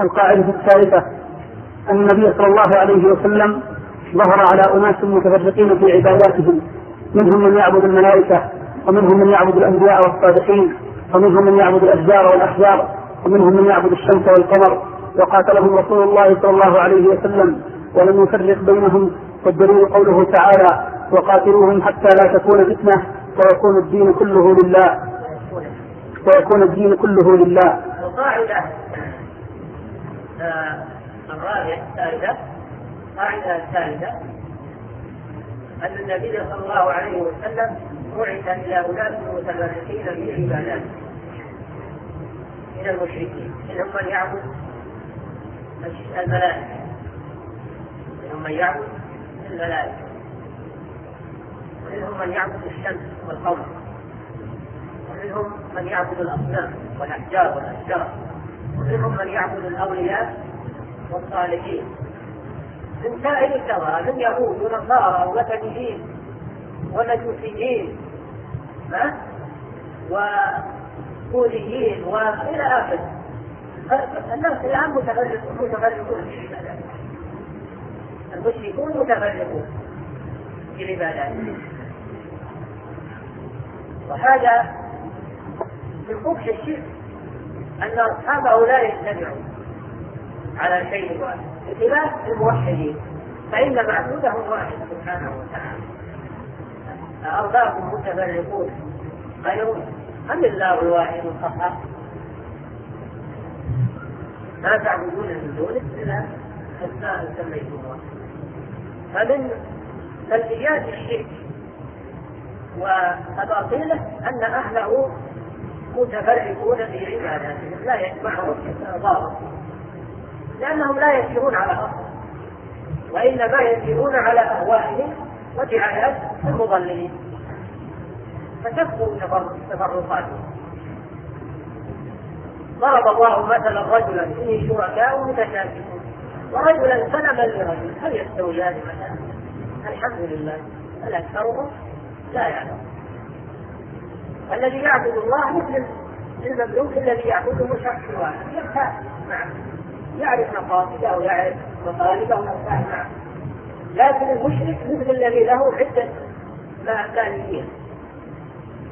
القاعدة الثالثة أن النبي صلى الله عليه وسلم ظهر على أناس متفرقين في عباداتهم. منهم من يعبد الملائكة ومنهم من يعبد الأنبياء والصالحين ومنهم من يعبد الأشجار والأحجار ومنهم من يعبد الشمس والقمر. وقاتلهم رسول الله صلى الله عليه وسلم ولم يفرق بينهم والدليل قوله تعالى وقاتلوهم حتى لا تكون فتنة ويكون الدين كله لله. ويكون الدين كله لله. القاعدة آه، الرابعة الثالثة القاعدة الثالثة أن النبي صلى الله عليه وسلم بعث إلى متفرقين في عبادات من المشركين منهم من يعبد الملائكة منهم من يعبد الملائكة ومنهم من يعبد الشمس والقمر ومنهم من يعبد الأصنام والأحجار والأشجار. ومنهم من يعبد الأولياء والصالحين. من سائر الدواب من يهود ونصارى ومثليين ومجوسيين ها؟ وبوذيين وإلى اخره الناس الآن متفرقون متفرقون في العبادات. المشركون متفرقون في العبادات. وهذا من قبح الشرك. أن اصحابه لا يجتمعون على شيء واحد بخلاف الموحدين فإن معبودهم واحد سبحانه وتعالى. أرباب متفرقون خير أم الله الواحد القهار؟ ما تعبدون من دونه إلا أسماء سميتموها فمن سلبيات الشرك وأباطيله أن أهله متفرقون في عباداتهم لا يجمعهم لأنهم لا يسيرون على أصل وإنما يسيرون على أهوائهم وجعلت المضللين. فتكفوا تفرقاتهم ضرب الله مثلا رجلا فيه شركاء متشاكسون. ورجلا سلما لرجل. هل يستويان مثلا؟ الحمد لله. بل اكثرهم لا يعلم الذي يعبد الله مثل المملوك الذي يعبده شخص واحد يرتاح معه يعرف مقاصده ويعرف مطالبه ويرتاح معه لكن المشرك مثل الذي له عدة ماليين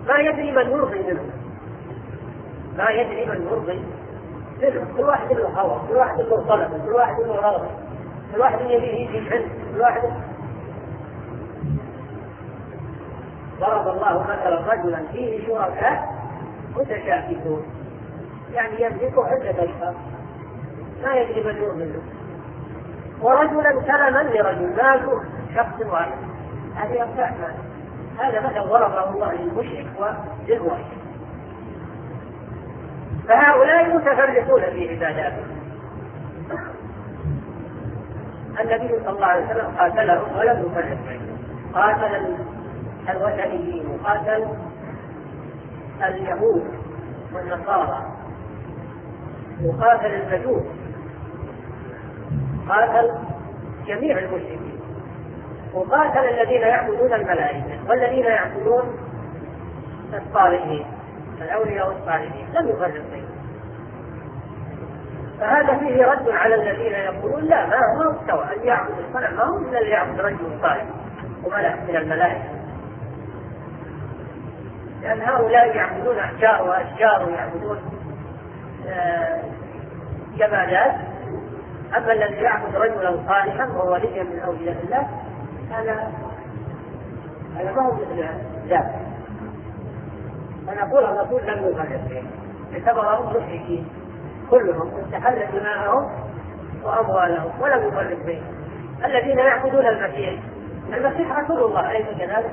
ما يدري من يرضي منه. ما يدري من يرضي منه. كل واحد له هوى كل واحد له طلب كل واحد له رغبة كل واحد يبي يجي عنده كل واحد ضرب الله مثلا رجلا فيه شركاء متشاكسون. يعني يملك عدة أشخاص. ما يدري من منه ورجلا سلما لرجل ماله شخص واحد. هذا يرتاح هذا مثل ضربه الله للمشرك وللواحد فهؤلاء متفرقون في عباداتهم النبي صلى الله عليه وسلم قاتلهم ولم يفرق. قاتل الوثنيين وقاتل اليهود والنصارى. وقاتل المجوس قاتل جميع المشركين. وقاتل الذين يعبدون الملائكة والذين يعبدون الصالحين الأولياء والصالحين لم يفرق بينهم. فهذا فيه رد على الذين يقولون لا ما هو مستوى. أن يعبد الصنم ما هو من اللي يعبد رجل صالح؟ وملك من الملائكة. لأن هؤلاء يعبدون أحجار وأشجار ويعبدون آه، جمادات. أما الذي يعبد رجلا صالحا وهو وليا من أولياء الله هذا هذا ما هو مثل ذاك. فنقول الرسول لم يفرق بينهم اعتبرهم مشركين. كلهم استحل دماءهم وأموالهم ولم يفرق بينهم الذين يعبدون المسيح المسيح رسول الله أليس كذلك؟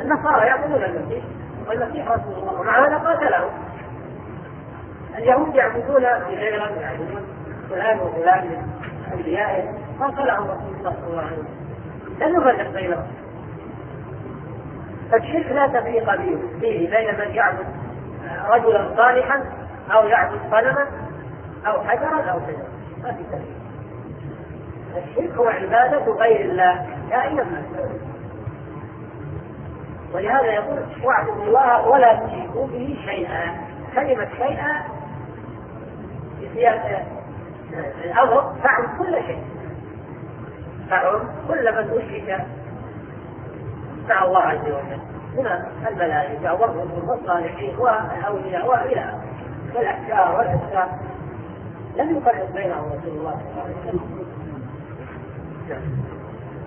النصارى يعبدون المسيح. والمسيح رسول الله ومع هذا قاتلهم. اليهود يعبدون بغير يعبدون فلان وفلان من أنبيائه قاتلهم رسول الله صلى الله عليه وسلم. لم يفرق بينهم فالشرك لا تفريق فيه بين من يعبد رجلا صالحا أو يعبد صنما أو حجرا أو شجرا ما في تفريق. الشرك هو عبادة غير الله دائما. ولهذا يقول واعبدوا الله ولا تشركوا به شيئا. كلمة شيئا في سياق الأمر تعم كل شيء. تعم كل من أشرك مع الله عز وجل. من الملائكة والرسل والصالحين والأولياء وإلى والأحجار والأشجار لم يفرق بينهم رسول الله صلى الله عليه وسلم.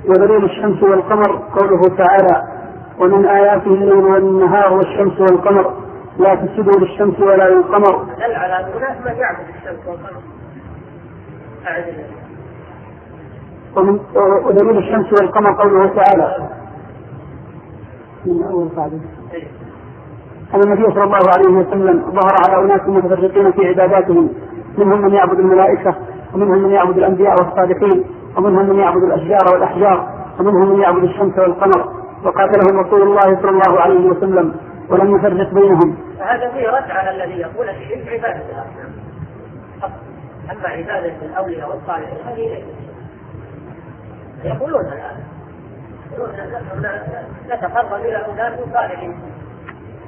ودليل الشمس والقمر قوله تعالى ومن آياته الليل والنهار والشمس والقمر. لا تسجدوا للشمس ولا للقمر دل على أن هناك من يعبد الشمس والقمر. ومن ودليل الشمس والقمر قوله تعالى. من أول قاعدة أن النبي صلى الله عليه وسلم ظهر على أناس متفرقين في عباداتهم. منهم من يعبد الملائكة ومنهم من يعبد الأنبياء والصالحين ومنهم من يعبد الأشجار والأحجار ومنهم من يعبد الشمس والقمر. وقاتلهم رسول الله صلى الله عليه وسلم ولم يفرق بينهم. فهذا فيه رد على الذي يقول الشرك عبادة. الأصنام. أما عبادة الأولياء والصالحين هذه ليست يقولون الآن يقولون نتقرب إلى أولاد صالحين.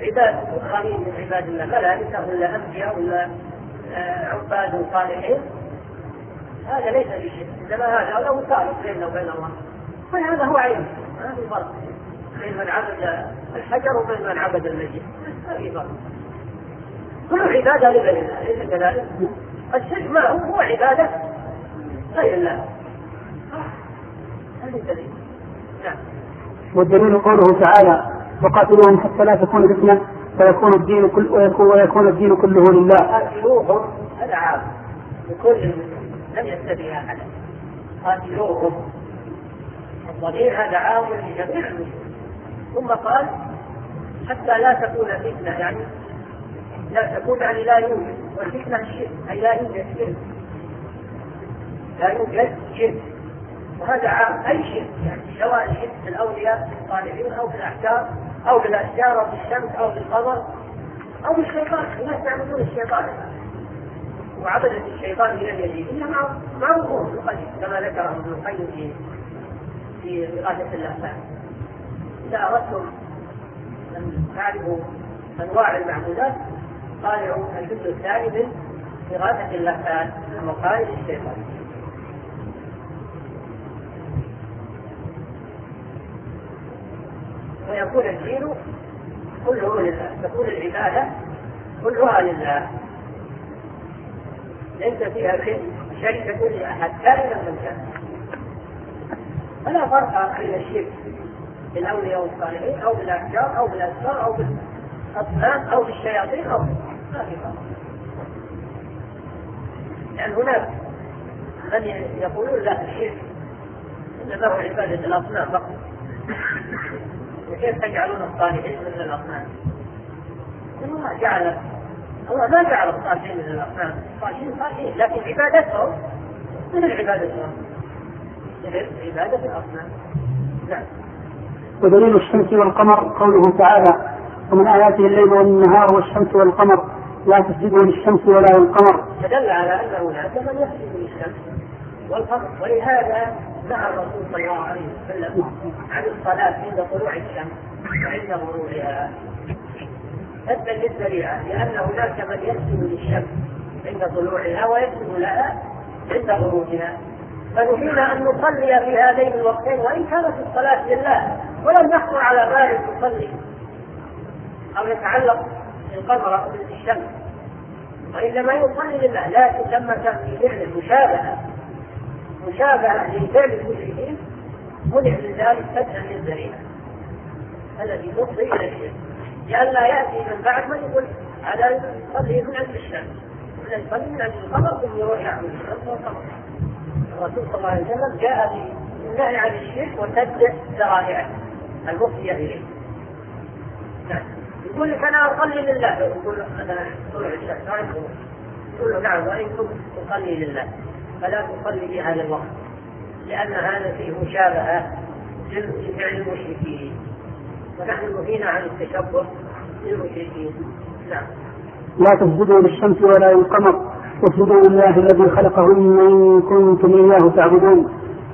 عباد آخرين من عباد الله ملائكة ولا أنبياء ولا آه، عباد صالحين. هذا ليس بشيء إنما هذا له ثالث بيننا وبين الله. فهذا هو علم ما في فرق. بين من عبد الحجر وبين من عبد المجيد. ما في فرق كل عبادة لغير الله ليس كذلك. الشرك ما هو؟ هو عبادة غير الله. هذا الدليل. نعم. والدليل قوله تعالى وقاتلوهم حتى لا تكون فتنة فيكون الدين كل ويكون, ويكون الدين كله لله. قاتلوهم هذا عام. لكل لم يتبع أحدا. قاتلوهم. الضمير هذا عام لجميع المسلمين. ثم قال حتى لا تكون فتنة يعني لا تكون يعني لا يوجد. والفتنة الشرك أي لا يوجد شرك. لا يوجد شرك. وهذا عام. أي شرك؟ يعني سواء الشرك في الأولياء في الصالحين أو في الأحجار أو بالاشجار أو بالشمس أو بالقمر أو بالشيطان الناس يعبدون الشيطان. وعبدة الشيطان من معروفون في القديم كما ذكره ابن القيم في في إغاثة الأحسان. إذا أردتم أن تعرفوا أنواع المعبودات طالعوا الجزء الثاني من إغاثة اللسان من مقايد الشيطان. ويكون الدين كله لله تكون العبادة كلها لله. ليس فيها شركة لأحد كائنا من كان فلا فرق بين الشرك بالأولياء والصالحين أو بالأحجار أو بالأسماء أو بالأصنام أو بالشياطين أو ما في فرق هناك من يقولون لا الشرك إنما هو عبادة الأصنام فقط وكيف تجعلون الصالحين مثل الأصنام؟ الله جعل الله ما جعل الصالحين من الأصنام، الصالحين صالحين لكن عبادتهم من عبادتهم مثل عبادة الأصنام. نعم. ودليل الشمس والقمر قوله تعالى ومن آياته الليل والنهار والشمس والقمر لا تسجدوا للشمس ولا للقمر. فدل على أن هناك من يسجد للشمس والقمر ولهذا نهى الرسول صلى الله عليه وسلم عن الصلاة عند طلوع الشمس وعند غروبها. سدا للذريعه لأن هناك من يسجد للشمس عند طلوعها ويسجد لها عند غروبها. فنهينا أن نصلي في هذين الوقتين وإن كانت الصلاة لله. ولم يخطر على بال تصلي أو يتعلق بالقمر أو بالشمس وإنما يصلي لله لكن كان في فعل مشابهه مشابهة لفعل المشركين منع من ذلك سدا للذريعه الذي تفضي إلى الشرك لئلا يأتي من بعد من يقول هذا يصلي من عند الشمس ولا يصلي من عند القمر ثم يروح يعبد الشمس والقمر الرسول صلى الله عليه وسلم جاء بالنهي عن الشرك وسد ذرائعه. المفضيه إليه. نعم. يقول لك أنا أصلي لله. يقول أنا طلع الشمس يقول له نعم وإن كنت تصلي لله فلا تصلي في هذا الوقت لأن هذا فيه مشابهة لفعل المشركين ونحن نهينا عن التشبه للمشركين. نعم. لا تسجدوا للشمس ولا للقمر واسجدوا لله الذي خلقهن إن كنتم إياه تعبدون.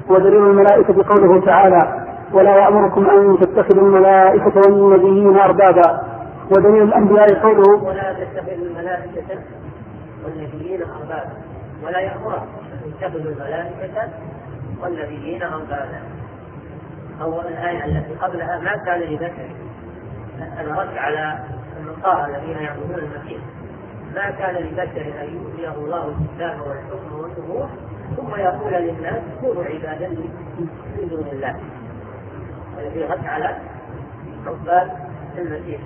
ودليل الملائكة قوله تعالى ولا يأمركم أن تتخذوا الملائكة والنبيين أربابا. ودليل الأنبياء قوله ولا تتخذوا الملائكة والنبيين أربابا. ولا يأمركم أن تتخذوا الملائكة والنبيين أربابا. أو الآية التي قبلها ما كان لذكر الرد على النصارى الذين يعبدون المسيح. ما كان لبشر أن يؤتيه الله الكتاب والحكم والنبوة ثم يقول للناس كونوا عبادا من دون الله. الذي رد على عباد المسيح.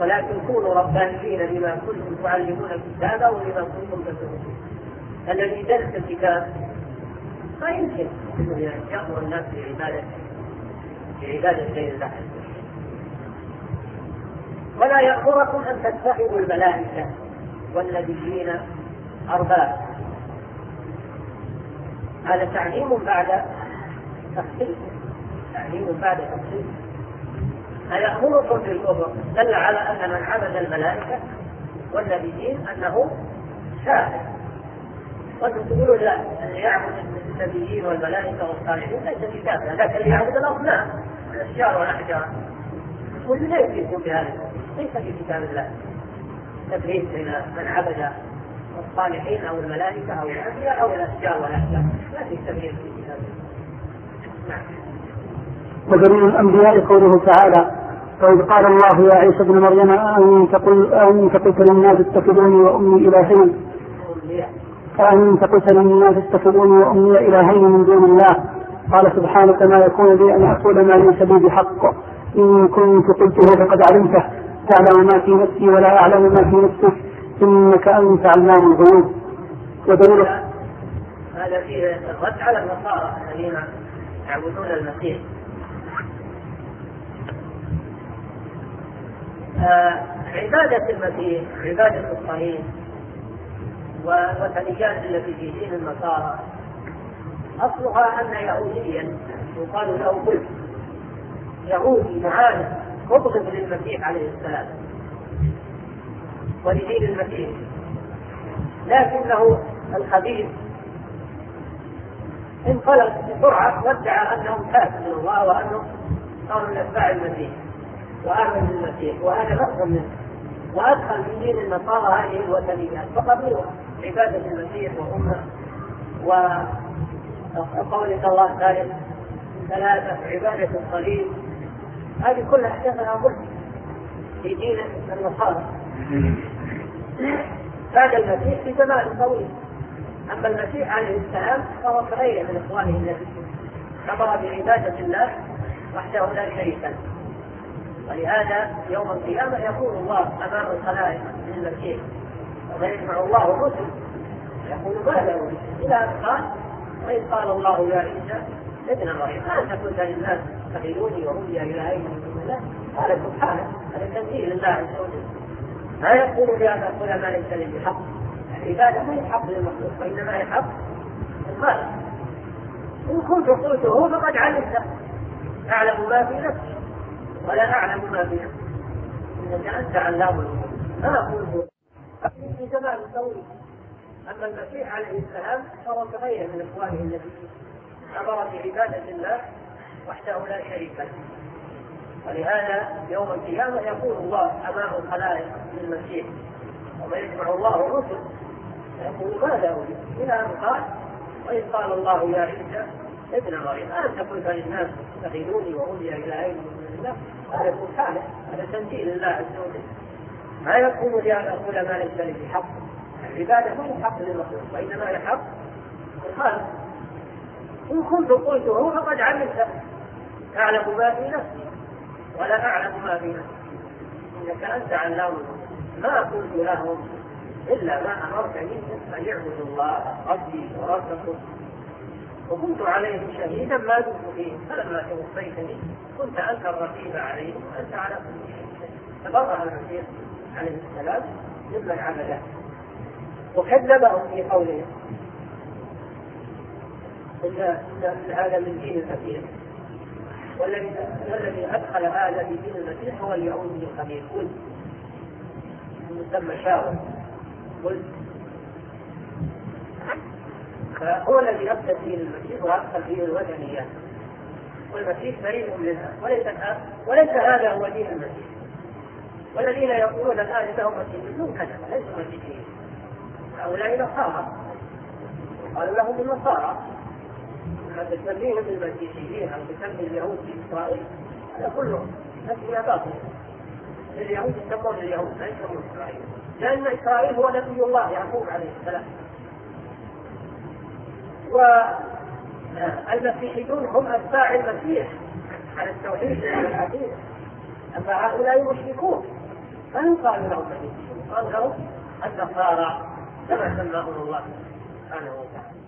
ولكن كونوا ربانيين بما كنتم تعلمون الكتاب وبما كنتم تدرسون الذي درس الكتاب ما يمكن أن يامر الناس بعباده بعباده غير الله ولا يأمركم أن تتخذوا الملائكة والنبيين أربابا. هذا تعليم بعد تخصيص تعليم بعد تخصيص أيأمركم بالكفر دل على أن من عبد الملائكة والنبيين أنه كافر وأنتم تقولون لا اللي يعبد النبيين والملائكة والصالحين ليس بكافر لكن اللي يعبد الأصنام الأشجار والأحجار. واللي لا يمكن بهذا ليس في كتاب الله. تبريد بين من عبد الصالحين أو الملائكة أو الانبياء أو الأشجار والاحجار لا في تبريد في كتاب الله. ودليل الأنبياء قوله تعالى وإذ قال الله يا عيسى ابن مريم أأنت قل أأنت قلت للناس اتخذوني وأمي إلهين؟ أأنت قلت للناس اتخذوني وأمي إلهين من دون الله؟ قال سبحانك ما يكون لي أن أقول ما ليس لي بحق. إن كنت قلته فقد علمته. تعلم ما في نفسي ولا أعلم ما في نفسك. إنك أنت علام الغيوب. ودليل هذا فيه الرد على النصارى الذين يعبدون المسيح. آه عبادة المسيح عبادة الصليب والوثنيات التي في دين النصارى. أصلها أن يهوديا يقال له بل يهودي معاند مبغض للمسيح عليه السلام. ولدين المسيح. لكنه الخبيث انطلق بسرعة وادعى انه كافر من الله وأنه صار من أتباع المسيح وآمن بالمسيح وأنا افضل منه وأدخل في دين النصارى هذه الوثنيات. فقبلوها عبادة المسيح وأمة. وقول الله ثالث ثلاثة عبادة الصليب هذه كلها أحداثها ملك في دين النصارى. بعد المسيح في زمان طويل. أما المسيح عليه السلام فهو كغيره من إخوانه الذين أمر بعبادة الله وحده لا شريك له. ولهذا يوم القيامة يقول الله أمام الخلائق للمسيح ويجمع الله الرسل. يقول ماذا إلى أن قال وإذ قال الله يا عيسى ابن مريم أنت قلت للناس اتخذوني وأمي إلهين من دون الله؟ قال سبحانه هذا تنزيل لله عز وجل. ما يقول بهذا تقول ما ليس لي بحق. العبادة ما هي حق للمخلوق وإنما هي حق الخالق إن كنت قلته فقد علمت. أعلم ما في نفسي ولا أعلم ما في نفسي. إنك أنت علام ما أقوله في زمان طويل أما المسيح عليه السلام فهو كغيره من إخوانه الذين أمر بعبادة الله وحده لا شريك له. ولهذا يوم القيامة يقول الله أمام الخلائق للمسيح وما يجمع الله الرسل يقول ماذا أريد؟ إلى أن قال وإذ قال الله يا عيسى ابن مريم انت قلت للناس اتخذوني وأمي الهين من الله؟ قال سبحانه هذا تنزيل الله عز وجل. ما يكون لي ان أقول ما ليس لي بحق. العبادة مو حق للمخلوق وإنما هي حق الخالق إن كنت قلته فقد علمت. أعلم ما في نفسي ولا أعلم ما في نفسي. إنك أنت علام. ما قلت لهم؟ إلا ما أمرتني أن يعبدوا الله ربي وربكم وكنت عليهم شهيدا ما دمت فيهم فلما توفيتني كنت أنت الرقيب عليهم وأنت على كل شيء تبرأ المسيح عليه السلام ممن عبده وكذبهم في قوله. ان هذا من دين المسيح. والذي الذي أدخل هذا في دين المسيح هو اليهودي الخبيث. قل يسمى شاور قل فهو الذي ادخل دين المسيح وادخل دين الوثنيات والمسيح بريء منها وليس وليس هذا هو دين المسيح. والذين يقولون الآن انهم مسيحيون كذا ليسوا مسيحيين هؤلاء نصارى. قال لهم النصارى. لما تسميهم بالمسيحيين أو تسمي اليهود في اسرائيل هذا كله تسميه باطله اليهود يسمون اليهود لا يسمون إسرائيل. لأن إسرائيل هو نبي الله يعقوب عليه السلام. والمسيحيون هم أتباع المسيح على التوحيد العقيده أما هؤلاء مشركون ما يقال لهم مسيحيون قال لهم النصارى كما سماهم الله سبحانه وتعالى.